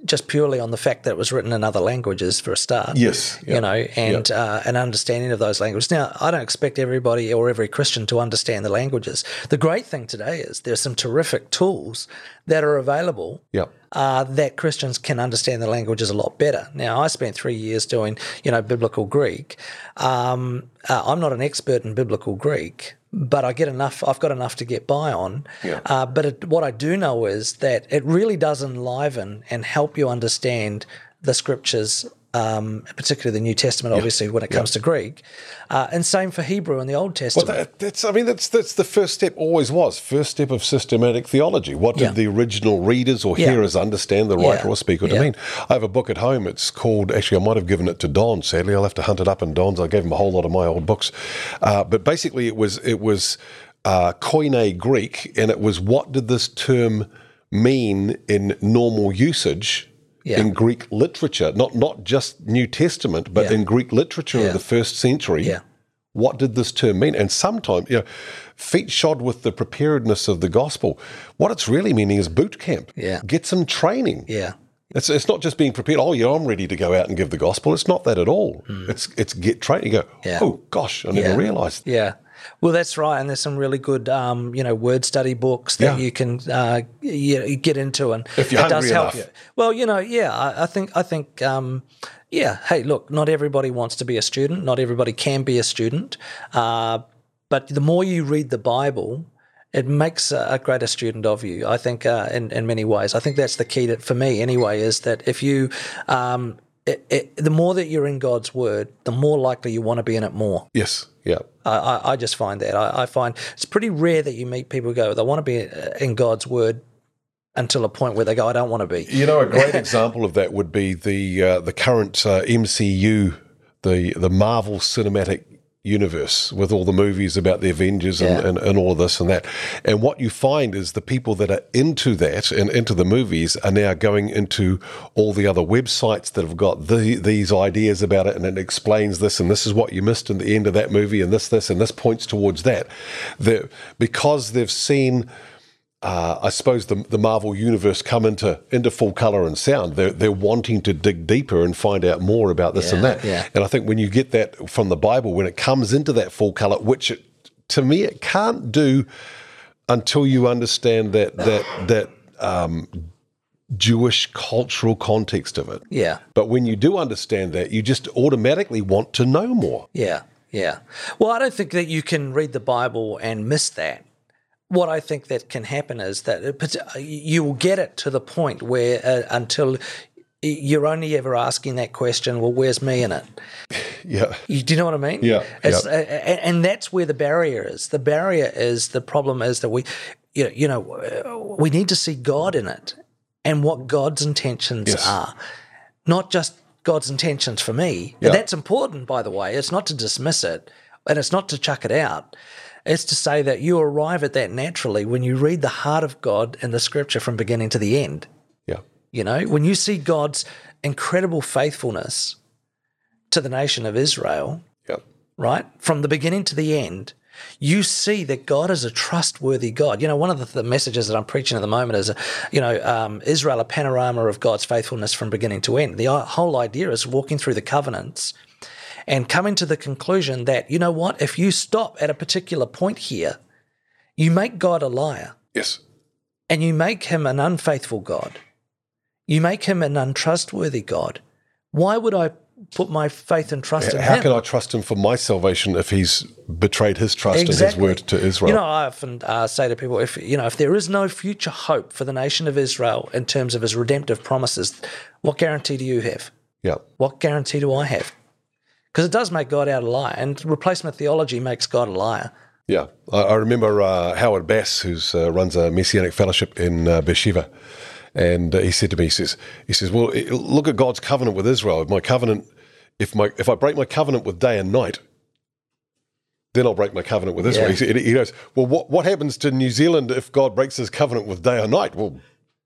just purely on the fact that it was written in other languages for a start. Yes, yeah, You know, and uh, an understanding of those languages. Now, I don't expect everybody or every Christian to understand the languages. The great thing today is there's some terrific tools that are available Yep. uh, that Christians can understand the languages a lot better. Now, I spent three years doing, you know, biblical Greek. Um, uh, I'm not an expert in biblical Greek, but I get enough. I've got enough to get by on. Yeah. Uh, but it, what I do know is that it really does enliven and help you understand the scriptures. Um, particularly the New Testament, obviously, when it comes to Greek, uh, and same for Hebrew in the Old Testament. That, that's I mean that's that's the first step always was first step of systematic theology. What did Yeah. the original readers or Yeah. hearers understand the writer Yeah. or speaker to mean? I have a book at home. It's called actually I might have given it to Don. Sadly, I'll have to hunt it up in Don's. I gave him a whole lot of my old books, uh, but basically it was it was uh, Koine Greek, and it was what did this term mean in normal usage. Yeah. In Greek literature, not not just New Testament, but Yeah. in Greek literature Yeah. of the first century, Yeah. what did this term mean? And sometimes, you know, feet shod with the preparedness of the gospel, what it's really meaning is boot camp. Yeah. Get some training. yeah, It's, it's not just being prepared. Oh, yeah, I'm ready to go out and give the gospel. It's not that at all. Hmm. It's it's get training. You go, oh gosh, I never realized. Yeah. Well, that's right, and there's some really good, um, you know, word study books that Yeah. you can uh, you get into, and If it does help enough. you. Well, you know, yeah, I, I think I think, um, yeah. Hey, look, not everybody wants to be a student. Not everybody can be a student. Uh, but the more you read the Bible, it makes a, greater student of you. I think, uh, in in many ways, I think that's the key to, for me anyway. Is that if you um, it, it, the more that you're in God's word, the more likely you want to be in it more. Yes, yeah. I, I, I just find that. I, I find it's pretty rare that you meet people who go, they want to be uh, in God's word until a point where they go, I don't want to be. You know, a great example of that would be the uh, the current uh, MCU, the the Marvel Cinematic Universe, with all the movies about the Avengers and, Yeah. and, and all of this and that. And what you find is the people that are into that and into the movies are now going into all the other websites that have got the, these ideas about it, and it explains this, and this is what you missed in the end of that movie, and this, this, and this points towards that. They're, because they've seen uh, I suppose the the Marvel universe come into into full color and sound. They're they're wanting to dig deeper and find out more about this and that. yeah. And I think when you get that from the Bible, when it comes into that full color, which it, to me it can't do until you understand that that that um, Jewish cultural context of it. Yeah, But when you do understand that, you just automatically want to know more. yeah, yeah. Well, I don't think that you can read the Bible and miss that. What I think that can happen is that it, you will get it to the point where uh, until you're only ever asking that question, well, where's me in it? Yeah. You, do you know what I mean? Yeah, It's, yeah. uh, and, and that's where the barrier is. The barrier is the problem is that we, you know, you know, uh, we need to see God in it and what God's intentions Yes. are, not just God's intentions for me. Yeah. And that's important, by the way. It's not to dismiss it. And it's not to chuck it out. It's to say that you arrive at that naturally when you read the heart of God in the scripture from beginning to the end. Yeah. You know, when you see God's incredible faithfulness to the nation of Israel, Yeah. right? From the beginning to the end, you see that God is a trustworthy God. You know, one of the, the messages that I'm preaching at the moment is, you know, um, Israel, a panorama of God's faithfulness from beginning to end. The whole idea is walking through the covenants and coming to the conclusion that, you know what, if you stop at a particular point here, you make God a liar Yes. and you make him an unfaithful God. You make him an untrustworthy God. Why would I put my faith and trust in How him? How can I trust him for my salvation if he's betrayed his trust and his word to Israel? You know, I often uh, say to people, if you know, if there is no future hope for the nation of Israel in terms of his redemptive promises, what guarantee do you have? yeah. What guarantee do I have? Because it does make God out a liar, and replacement theology makes God a liar. Yeah, I, I remember uh, Howard Bass, who uh, runs a Messianic fellowship in uh, Beersheba, and uh, he said to me, he says, he says, well, look at God's covenant with Israel. If my covenant, if my if I break my covenant with day and night, then I'll break my covenant with Israel. Yeah. He, said, he goes, well, what what happens to New Zealand if God breaks His covenant with day or night? Well,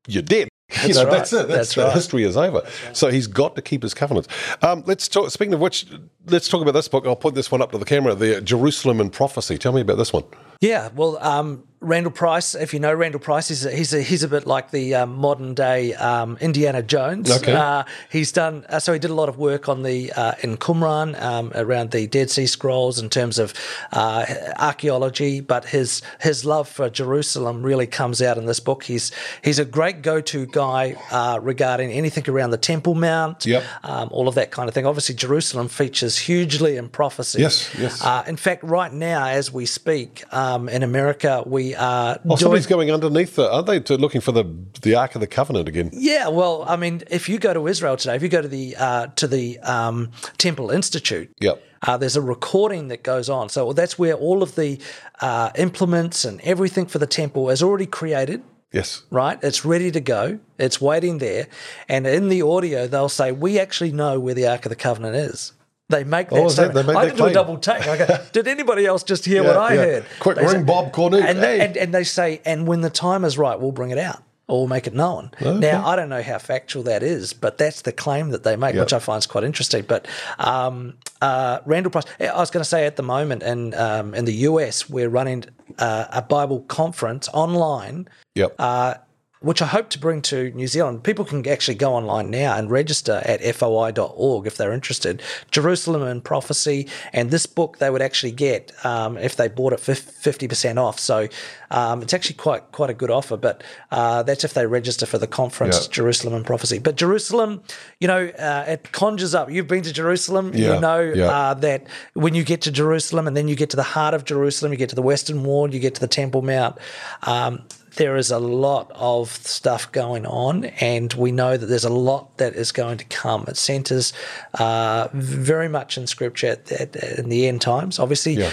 you're dead. You know, right. that's it. That's, That's the right. history is over. So he's got to keep his covenants. Um, let's talk. Speaking of which, let's talk about this book. I'll point this one up to the camera. The Jerusalem and Prophecy. Tell me about this one. Yeah, well, um, Randall Price, if you know Randall Price, he's a, he's a, he's a bit like the um, modern day um, Indiana Jones. Okay. Uh, he's done uh, so he did a lot of work on the uh, in Qumran um, around the Dead Sea Scrolls in terms of uh, archaeology, but his his love for Jerusalem really comes out in this book. He's he's a great go to guy uh, regarding anything around the Temple Mount, Yep. um, all of that kind of thing. Obviously, Jerusalem features hugely in prophecy. Yes, yes. Uh, in fact, right now, as we speak, um, in America, we are Oh, doing. somebody's going underneath the. Aren't they to, looking for the the Ark of the Covenant again? Yeah, well, I mean, if you go to Israel today, if you go to the uh, to the um, Temple Institute, Yep. uh, there's a recording that goes on. So that's where all of the uh, implements and everything for the temple is already created. Yes. Right, it's ready to go. It's waiting there, and in the audio, they'll say, "We actually know where the Ark of the Covenant is." They make that Oh, that- statement. they make I that do a double take. I go, Did anybody else just hear what I yeah. heard? Quick, They ring say- Bob Cornuke. And, Hey. and, and they say, and when the time is right, we'll bring it out or we'll make it known. Now, I don't know how factual that is, but that's the claim that they make, which I find is quite interesting. But um, uh, Randall Price, I was going to say at the moment in, um, in the US, we're running uh, a Bible conference online Yep. uh, which I hope to bring to New Zealand. People can actually go online now and register at foi.org if they're interested. Jerusalem and Prophecy, and this book they would actually get um, if they bought it for fifty percent off. So um, it's actually quite quite a good offer. But uh, that's if they register for the conference, Yeah. Jerusalem and Prophecy. But Jerusalem, you know, uh, it conjures up. You've been to Jerusalem, Yeah, you know yeah. uh, that when you get to Jerusalem and then you get to the heart of Jerusalem, you get to the Western Wall, you get to the Temple Mount. Um, there is a lot of stuff going on, and we know that there's a lot that is going to come. It centers uh, very much in Scripture at, at, in the end times. Obviously, Yeah.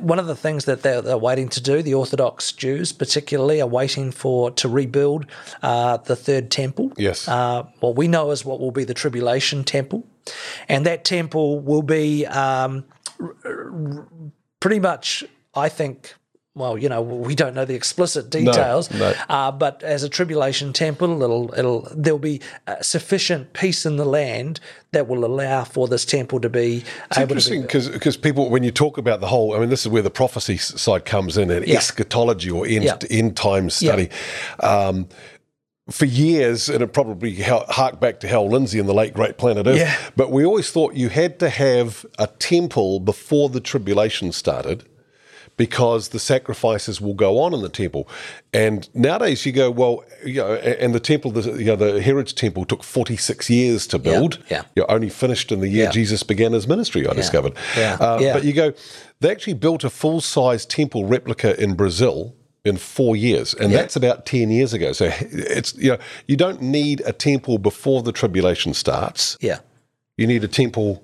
one of the things that they're, they're waiting to do, the Orthodox Jews particularly, are waiting for to rebuild uh, the third temple. Yes. Uh, what we know is what will be the tribulation temple, and that temple will be um, r- r- pretty much, I think. Well, you know, we don't know the explicit details, no. Uh, but as a tribulation temple, it'll, it'll there'll be uh, sufficient peace in the land that will allow for this temple to be It's able to be interesting because people, when you talk about the whole, I mean, this is where the prophecy side comes in and Yeah. eschatology or end, Yeah. end time study. Um, for years, and it probably hark back to Hal Lindsey and the late great Planet Earth. Yeah. But we always thought you had to have a temple before the tribulation started because the sacrifices will go on in the temple. And nowadays you go, well, you know, and the temple, the, you know, the Herod's temple took 46 years to build. yeah. You're only finished in the year Yeah. Jesus began his ministry, I discovered. Yeah. Uh, Yeah. But you go, they actually built a full size temple replica in Brazil in four years, and that's about 10 years ago. So it's, you know, you don't need a temple before the tribulation starts. yeah. You need a temple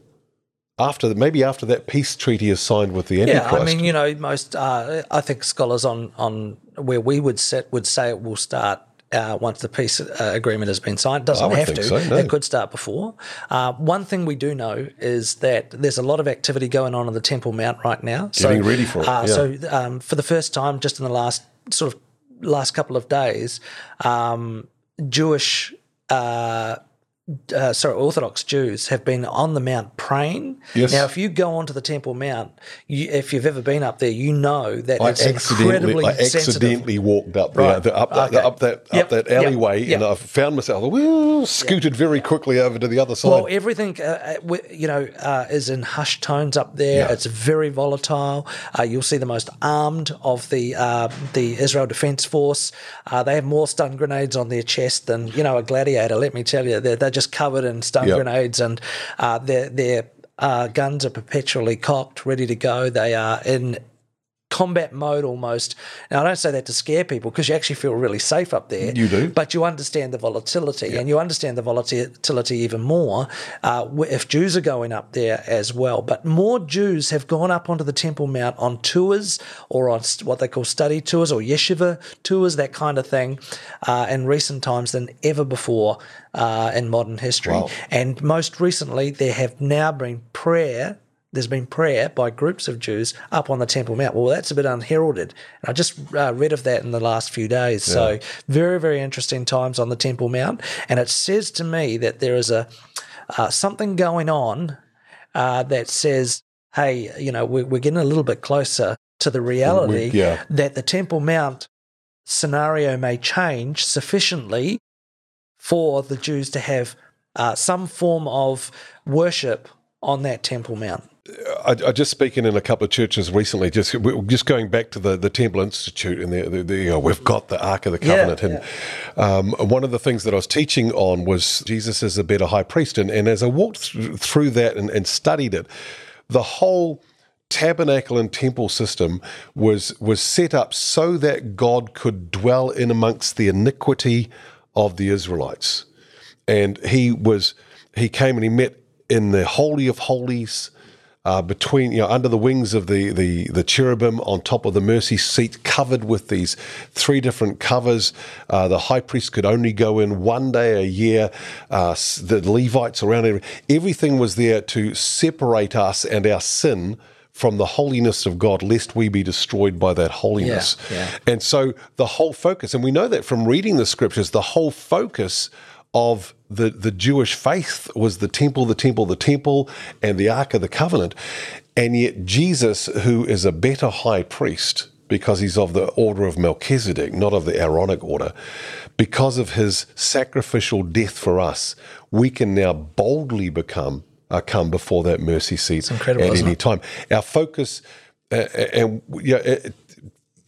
after, maybe after that peace treaty is signed with the Antichrist. Yeah, I mean, you know, most uh, I think scholars on on where we would sit would say it will start uh, once the peace uh, agreement has been signed. It doesn't would have think to. so, no. It could start before. Uh, one thing we do know is that there's a lot of activity going on on the Temple Mount right now. Getting ready for it, Uh, yeah. So um, for the first time, just in the last sort of last couple of days, um, Jewish. Uh, uh, sorry, Orthodox Jews have been on the Mount praying. Yes. Now, if you go onto the Temple Mount, you, if you've ever been up there, you know that I it's accidentally, incredibly I sensitive. accidentally walked up there, Right. the, up, that Okay. up that Yep. up that alleyway, Yep. and I found myself well, scooted very quickly over to the other side. Well, everything, uh, uh, you know, uh, is in hushed tones up there. Yeah. It's very volatile. Uh, you'll see the most armed of the uh, the Israel Defense Force. Uh, they have more stun grenades on their chest than you know a gladiator. Let me tell you, they're, they're just covered in stun Yeah. grenades, and uh, their their uh, guns are perpetually cocked, ready to go. They are in combat mode almost. Now, I don't say that to scare people because you actually feel really safe up there. You do. But you understand the volatility, and you understand the volatility even more uh, if Jews are going up there as well. But more Jews have gone up onto the Temple Mount on tours or on what they call study tours or yeshiva tours, that kind of thing, uh, in recent times than ever before uh, in modern history. Wow. And most recently, there have now been prayer there's been prayer by groups of Jews up on the Temple Mount. Well, that's a bit unheralded. And I just uh, read of that in the last few days. So, very, very interesting times on the Temple Mount. And it says to me that there is a uh, something going on uh, that says, hey, you know, we're, we're getting a little bit closer to the reality yeah. that the Temple Mount scenario may change sufficiently for the Jews to have uh, some form of worship on that Temple Mount. I, I just speaking in a couple of churches recently, just we're just going back to the, the Temple Institute, and the, the, the, you know, we've got the Ark of the Yeah, Covenant. and um, one of the things that I was teaching on was Jesus is a better high priest. And, and as I walked through, through that and, and studied it, the whole tabernacle and temple system was was set up so that God could dwell in amongst the iniquity of the Israelites and he was he came and he met in the holy of holies uh, between you know under the wings of the, the the cherubim on top of the mercy seat covered with these three different covers uh, the high priest could only go in one day a year uh, the levites around everything was there to separate us and our sin from the holiness of God, lest we be destroyed by that holiness. yeah. And so the whole focus, and we know that from reading the scriptures, the whole focus of the, the Jewish faith was the temple, the temple, the temple, and the Ark of the Covenant. And yet, Jesus, who is a better high priest, because he's of the order of Melchizedek, not of the Aaronic order, because of his sacrificial death for us, we can now boldly become. Uh, come before that mercy seat at any time. Our focus, uh, and yeah, it,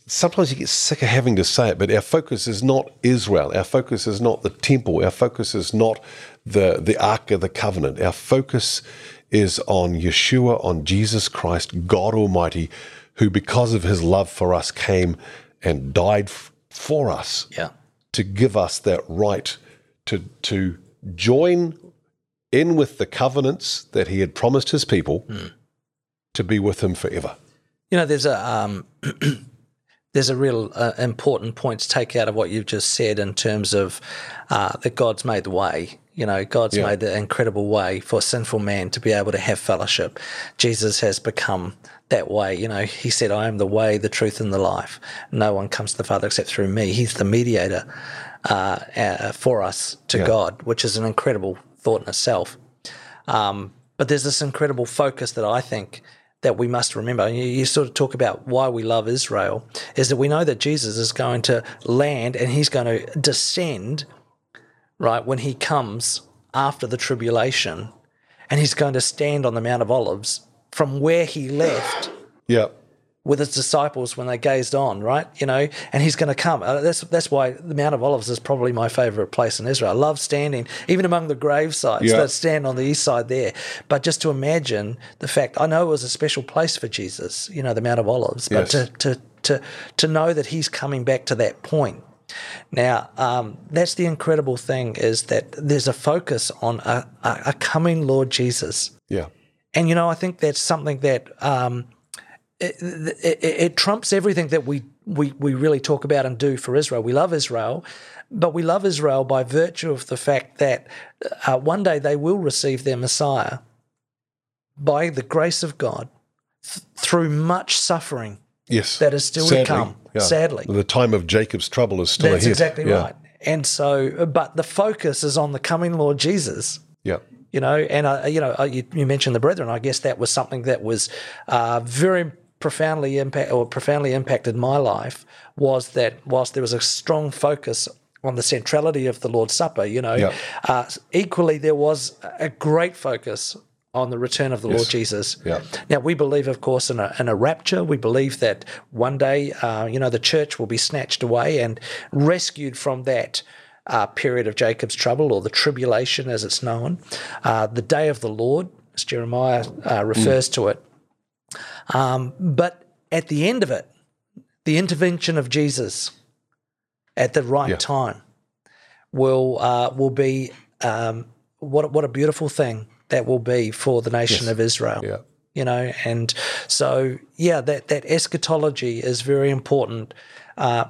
sometimes you get sick of having to say it, but our focus is not Israel. Our focus is not the temple. Our focus is not the the Ark of the Covenant. Our focus is on Yeshua, on Jesus Christ, God Almighty, who, because of His love for us, came and died f- for us Yeah. to give us that right to to join in with the covenants that He had promised His people to be with Him forever. You know, there's a um, there's a real uh, important point to take out of what you've just said in terms of uh, that God's made the way. You know, God's Yeah. made the incredible way for sinful man to be able to have fellowship. Jesus has become that way. You know, he said, "I am the way, the truth, and the life. No one comes to the Father except through me." He's the mediator uh, uh, for us to Yeah. God, which is an incredible thought in itself. Um, but there's this incredible focus that I think that we must remember. You, sort of talk about why we love Israel is that we know that Jesus is going to land and he's going to descend, right, when he comes after the tribulation and he's going to stand on the Mount of Olives from where he left Yeah. With his disciples when they gazed on, right? You know, and he's going to come. Uh, that's that's why the Mount of Olives is probably my favorite place in Israel. I love standing, even among the grave sites Yeah. that stand on the east side there. But just to imagine the fact, I know it was a special place for Jesus, you know, the Mount of Olives, but Yes. to to to to know that he's coming back to that point. Now, um, that's the incredible thing is that there's a focus on a, a, a coming Lord Jesus. Yeah. And you know, I think that's something that um, it, it, it trumps everything that we we, we really talk about and do for Israel. We love Israel, but we love Israel by virtue of the fact that uh, one day they will receive their Messiah by the grace of God th- through much suffering Yes. that is still Sadly, to come. yeah. Sadly. The time of Jacob's trouble is still That's ahead. exactly Yeah. right. And so, but the focus is on the coming Lord Jesus. Yeah. You know, and uh, you know, uh, you, you mentioned the brethren. I guess that was something that was uh, very profoundly impact or profoundly impacted my life. Was that whilst there was a strong focus on the centrality of the Lord's Supper, you know, uh, equally there was a great focus on the return of the Lord Jesus. Now we believe, of course, in a, in a rapture. We believe that one day, uh, you know, the church will be snatched away and rescued from that uh, period of Jacob's trouble or the tribulation, as it's known, uh, the day of the Lord, as Jeremiah uh, refers to it. Um, but at the end of it, the intervention of Jesus at the right Yeah. time will uh, will be um, what what a beautiful thing that will be for the nation of Israel Yeah. you know and so yeah that that eschatology is very important uh,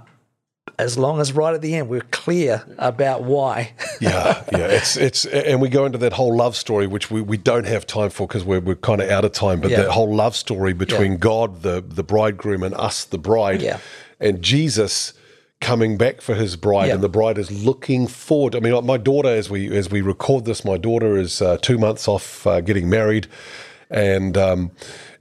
as long as right at the end we're clear about why yeah, yeah. It's it's and we go into that whole love story, which we, we don't have time for because we're we're kind of out of time. But Yeah. that whole love story between God, the the bridegroom, and us, the bride, Yeah. and Jesus coming back for his bride, Yeah. and the bride is looking forward. I mean, my daughter, as we as we record this, my daughter is uh, two months off uh, getting married, and um,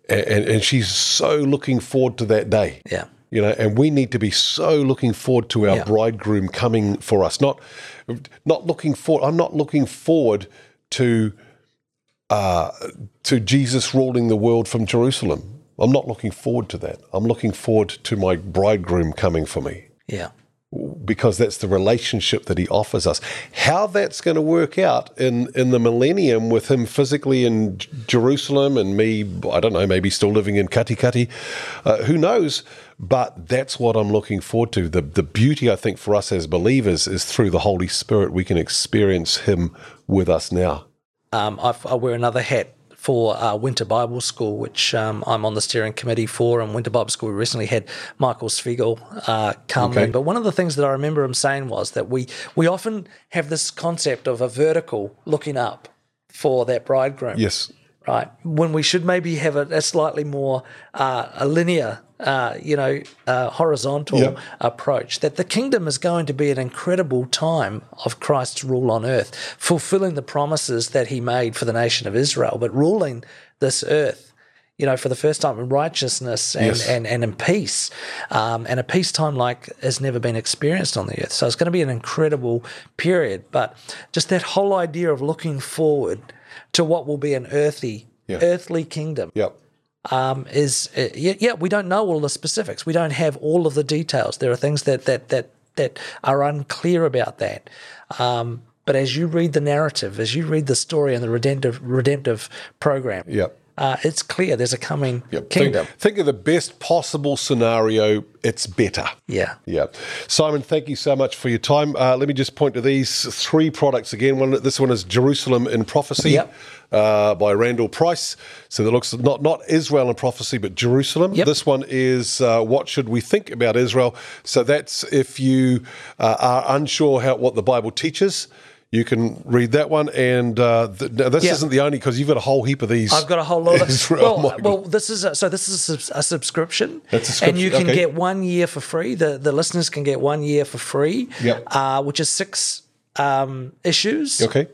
and and she's so looking forward to that day. yeah You know, and we need to be so looking forward to our Yeah. bridegroom coming for us. Not, not looking forward. I'm not looking forward to, uh, to Jesus ruling the world from Jerusalem. I'm not looking forward to that. I'm looking forward to my bridegroom coming for me yeah because that's the relationship that he offers us. How that's going to work out in, in the millennium with him physically in J- Jerusalem and me, I don't know, maybe still living in Katikati, uh, who knows? But that's what I'm looking forward to. The, the beauty, I think, for us as believers is through the Holy Spirit, we can experience him with us now. um, I, I wear another hat for uh, Winter Bible School, which um, I'm on the steering committee for. And Winter Bible School, we recently had Michael Spiegel uh, come Okay. in. But one of the things that I remember him saying was that we we often have this concept of a vertical looking up for that bridegroom. Yes. right? When we should maybe have a, a slightly more uh, a linear, uh, you know, uh, horizontal Yep. approach. That the kingdom is going to be an incredible time of Christ's rule on earth, fulfilling the promises that He made for the nation of Israel, but ruling this earth. You know, for the first time in righteousness and, Yes. and, and in peace, um, and a peacetime like has never been experienced on the earth. So it's going to be an incredible period. But just that whole idea of looking forward to what will be an earthy, Yeah. earthly kingdom Yep. Um, is uh, yeah, yeah, we don't know all the specifics. We don't have all of the details. There are things that that that that are unclear about that. Um, but as you read the narrative, as you read the story and the redemptive redemptive program, Yep. uh, it's clear there's a coming Yep. kingdom. Think, think of the best possible scenario. It's better. Yeah. Yeah. Simon, thank you so much for your time. Uh, let me just point to these three products again. One, this one is Jerusalem in Prophecy Yep. Uh, by Randall Price. So that looks not, not Israel and Prophecy, but Jerusalem. Yep. This one is uh, What Should We Think About Israel? So that's if you uh, are unsure how what the Bible teaches. You can read that one, and uh, th- now this Yeah. isn't the only because you've got a whole heap of these. I've got a whole lot of Israel, well, well. This is a, so. This is a, a subscription, That's a and you can okay. get one year for free. The the listeners can get one year for free. Yep. Uh, which is six um, issues. Okay.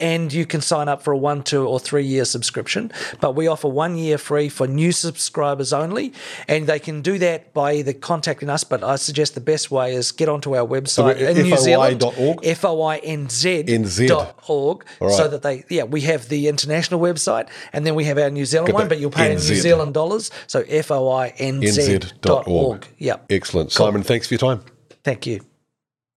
And you can sign up for a one, two, or three year subscription. But we offer one year free for new subscribers only, and they can do that by either contacting us. But I suggest the best way is get onto our website we're in New Zealand? F O I N Z NZ. dot org, right. so that they yeah we have the international website and then we have our New Zealand one, but you'll pay in New Zealand dollars. So F O I N Z dot org. Yep. Excellent. Simon, thanks for your time. Thank you.